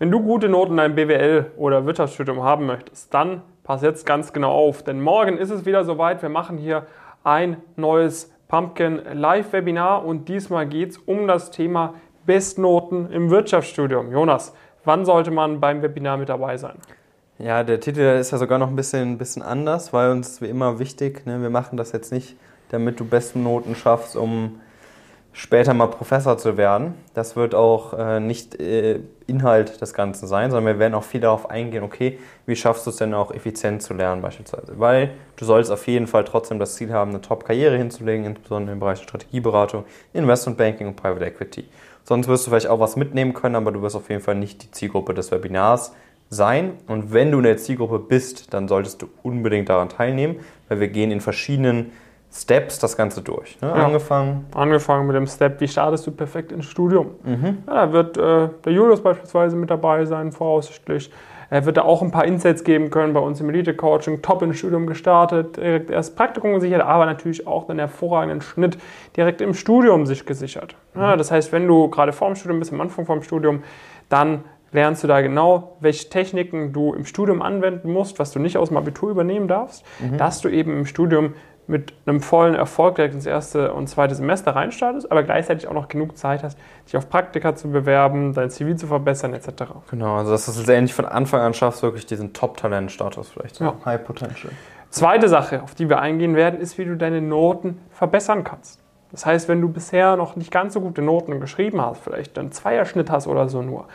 Wenn du gute Noten in deinem BWL oder Wirtschaftsstudium haben möchtest, dann pass jetzt ganz genau auf, denn morgen ist es wieder soweit. Wir machen hier ein neues Pumpkin Live-Webinar und diesmal geht es um das Thema Bestnoten im Wirtschaftsstudium. Jonas, wann sollte man beim Webinar mit dabei sein? Ja, der Titel ist ja sogar noch ein bisschen, ein bisschen anders, weil uns wie immer wichtig, ne, wir machen das jetzt nicht, damit du beste Noten schaffst, um später mal Professor zu werden. Das wird auch äh, nicht äh, Inhalt des Ganzen sein, sondern wir werden auch viel darauf eingehen, okay, wie schaffst du es denn auch effizient zu lernen beispielsweise. Weil du sollst auf jeden Fall trotzdem das Ziel haben, eine Top-Karriere hinzulegen, insbesondere im Bereich Strategieberatung, Investment Banking und Private Equity. Sonst wirst du vielleicht auch was mitnehmen können, aber du wirst auf jeden Fall nicht die Zielgruppe des Webinars sein. Und wenn du in der Zielgruppe bist, dann solltest du unbedingt daran teilnehmen, weil wir gehen in verschiedenen Steps das Ganze durch. Ne? Ja. Angefangen. Angefangen mit dem Step, wie startest du perfekt ins Studium? Mhm. Ja, da wird äh, der Julius beispielsweise mit dabei sein, voraussichtlich. Er wird da auch ein paar Insights geben können bei uns im Elite-Coaching. Top ins Studium gestartet, direkt erst Praktikum gesichert, aber natürlich auch einen hervorragenden Schnitt direkt im Studium sich gesichert. Ja, das heißt, wenn du gerade vorm Studium bist, am Anfang vom Studium, dann lernst du da genau, welche Techniken du im Studium anwenden musst, was du nicht aus dem Abitur übernehmen darfst, mhm. dass du eben im Studium mit einem vollen Erfolg direkt ins erste und zweite Semester reinstartest, aber gleichzeitig auch noch genug Zeit hast, dich auf Praktika zu bewerben, dein CV zu verbessern etc. Genau, also dass du es letztendlich von Anfang an schaffst, wirklich diesen Top-Talent-Status vielleicht, so ja. High Potential. Zweite Sache, auf die wir eingehen werden, ist, wie du deine Noten verbessern kannst. Das heißt, wenn du bisher noch nicht ganz so gute Noten geschrieben hast, vielleicht einen Zweierschnitt hast oder so nur,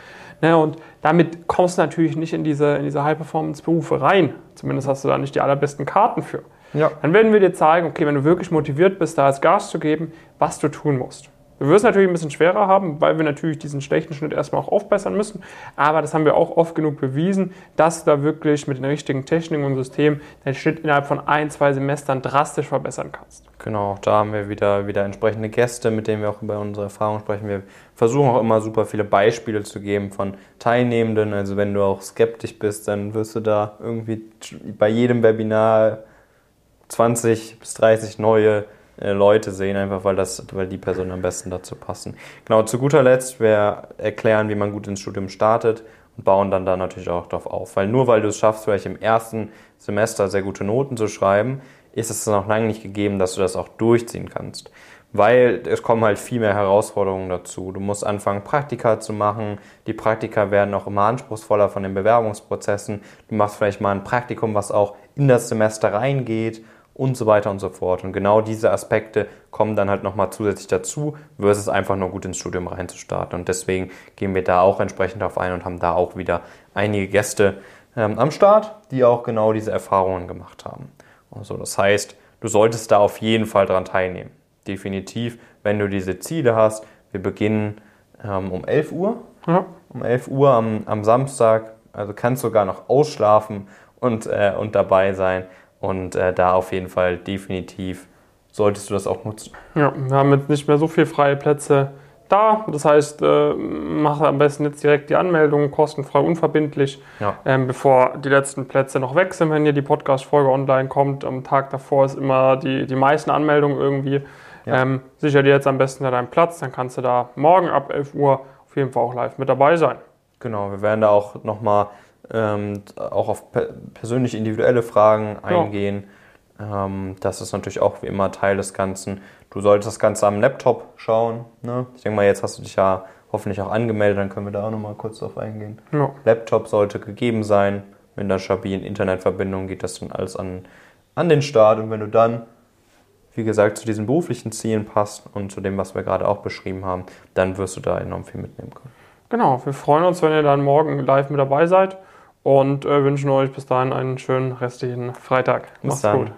Ne, und damit kommst du natürlich nicht in diese, in diese High-Performance-Berufe rein. Zumindest hast du da nicht die allerbesten Karten für. Ja. Dann werden wir dir zeigen, okay, wenn du wirklich motiviert bist, da als Gas zu geben, was du tun musst. Du wirst natürlich ein bisschen schwerer haben, weil wir natürlich diesen schlechten Schnitt erstmal auch aufbessern müssen. Aber das haben wir auch oft genug bewiesen, dass du da wirklich mit den richtigen Techniken und Systemen deinen Schnitt innerhalb von ein, zwei Semestern drastisch verbessern kannst. Genau, da haben wir wieder, wieder entsprechende Gäste, mit denen wir auch über unsere Erfahrungen sprechen. Wir versuchen auch immer super viele Beispiele zu geben von Teilnehmenden. Also wenn du auch skeptisch bist, dann wirst du da irgendwie bei jedem Webinar 20 bis 30 neue äh, Leute sehen, einfach weil, das, weil die Personen am besten dazu passen. Genau, zu guter Letzt, wir erklären, wie man gut ins Studium startet und bauen dann da natürlich auch darauf auf. Weil nur weil du es schaffst, vielleicht im ersten Semester sehr gute Noten zu schreiben, ist es noch lange nicht gegeben, dass du das auch durchziehen kannst. Weil es kommen halt viel mehr Herausforderungen dazu. Du musst anfangen, Praktika zu machen. Die Praktika werden auch immer anspruchsvoller von den Bewerbungsprozessen. Du machst vielleicht mal ein Praktikum, was auch in das Semester reingeht und so weiter und so fort. Und genau diese Aspekte kommen dann halt nochmal zusätzlich dazu, versus einfach nur gut ins Studium reinzustarten. Und deswegen gehen wir da auch entsprechend darauf ein und haben da auch wieder einige Gäste ähm, am Start, die auch genau diese Erfahrungen gemacht haben. Also das heißt, du solltest da auf jeden Fall dran teilnehmen. Definitiv, wenn du diese Ziele hast. Wir beginnen ähm, um 11 Uhr. Ja. Um 11 Uhr am, am Samstag. Also kannst du sogar noch ausschlafen und, äh, und dabei sein. Und äh, da auf jeden Fall definitiv solltest du das auch nutzen. Ja, wir haben jetzt nicht mehr so viele freie Plätze da. Das heißt, äh, mache am besten jetzt direkt die Anmeldung, kostenfrei, unverbindlich, ja. ähm, bevor die letzten Plätze noch weg sind, wenn hier die Podcast-Folge online kommt. Am Tag davor ist immer die, die meisten Anmeldungen irgendwie. Ja. Ähm, sicher dir jetzt am besten deinen Platz, dann kannst du da morgen ab 11 Uhr auf jeden Fall auch live mit dabei sein. Genau, wir werden da auch nochmal ähm, auch auf per persönliche individuelle Fragen eingehen. Ja. Ähm, das ist natürlich auch wie immer Teil des Ganzen. Du solltest das Ganze am Laptop schauen. Ne? Ich denke mal, jetzt hast du dich ja hoffentlich auch angemeldet, dann können wir da auch nochmal kurz drauf eingehen. Ja. Laptop sollte gegeben sein. Mit einer stabilen Internetverbindung geht das dann alles an, an den Start. Und wenn du dann, wie gesagt, zu diesen beruflichen Zielen passt und zu dem, was wir gerade auch beschrieben haben, dann wirst du da enorm viel mitnehmen können. Genau, wir freuen uns, wenn ihr dann morgen live mit dabei seid und äh, wünschen euch bis dahin einen schönen restlichen Freitag. Macht's gut.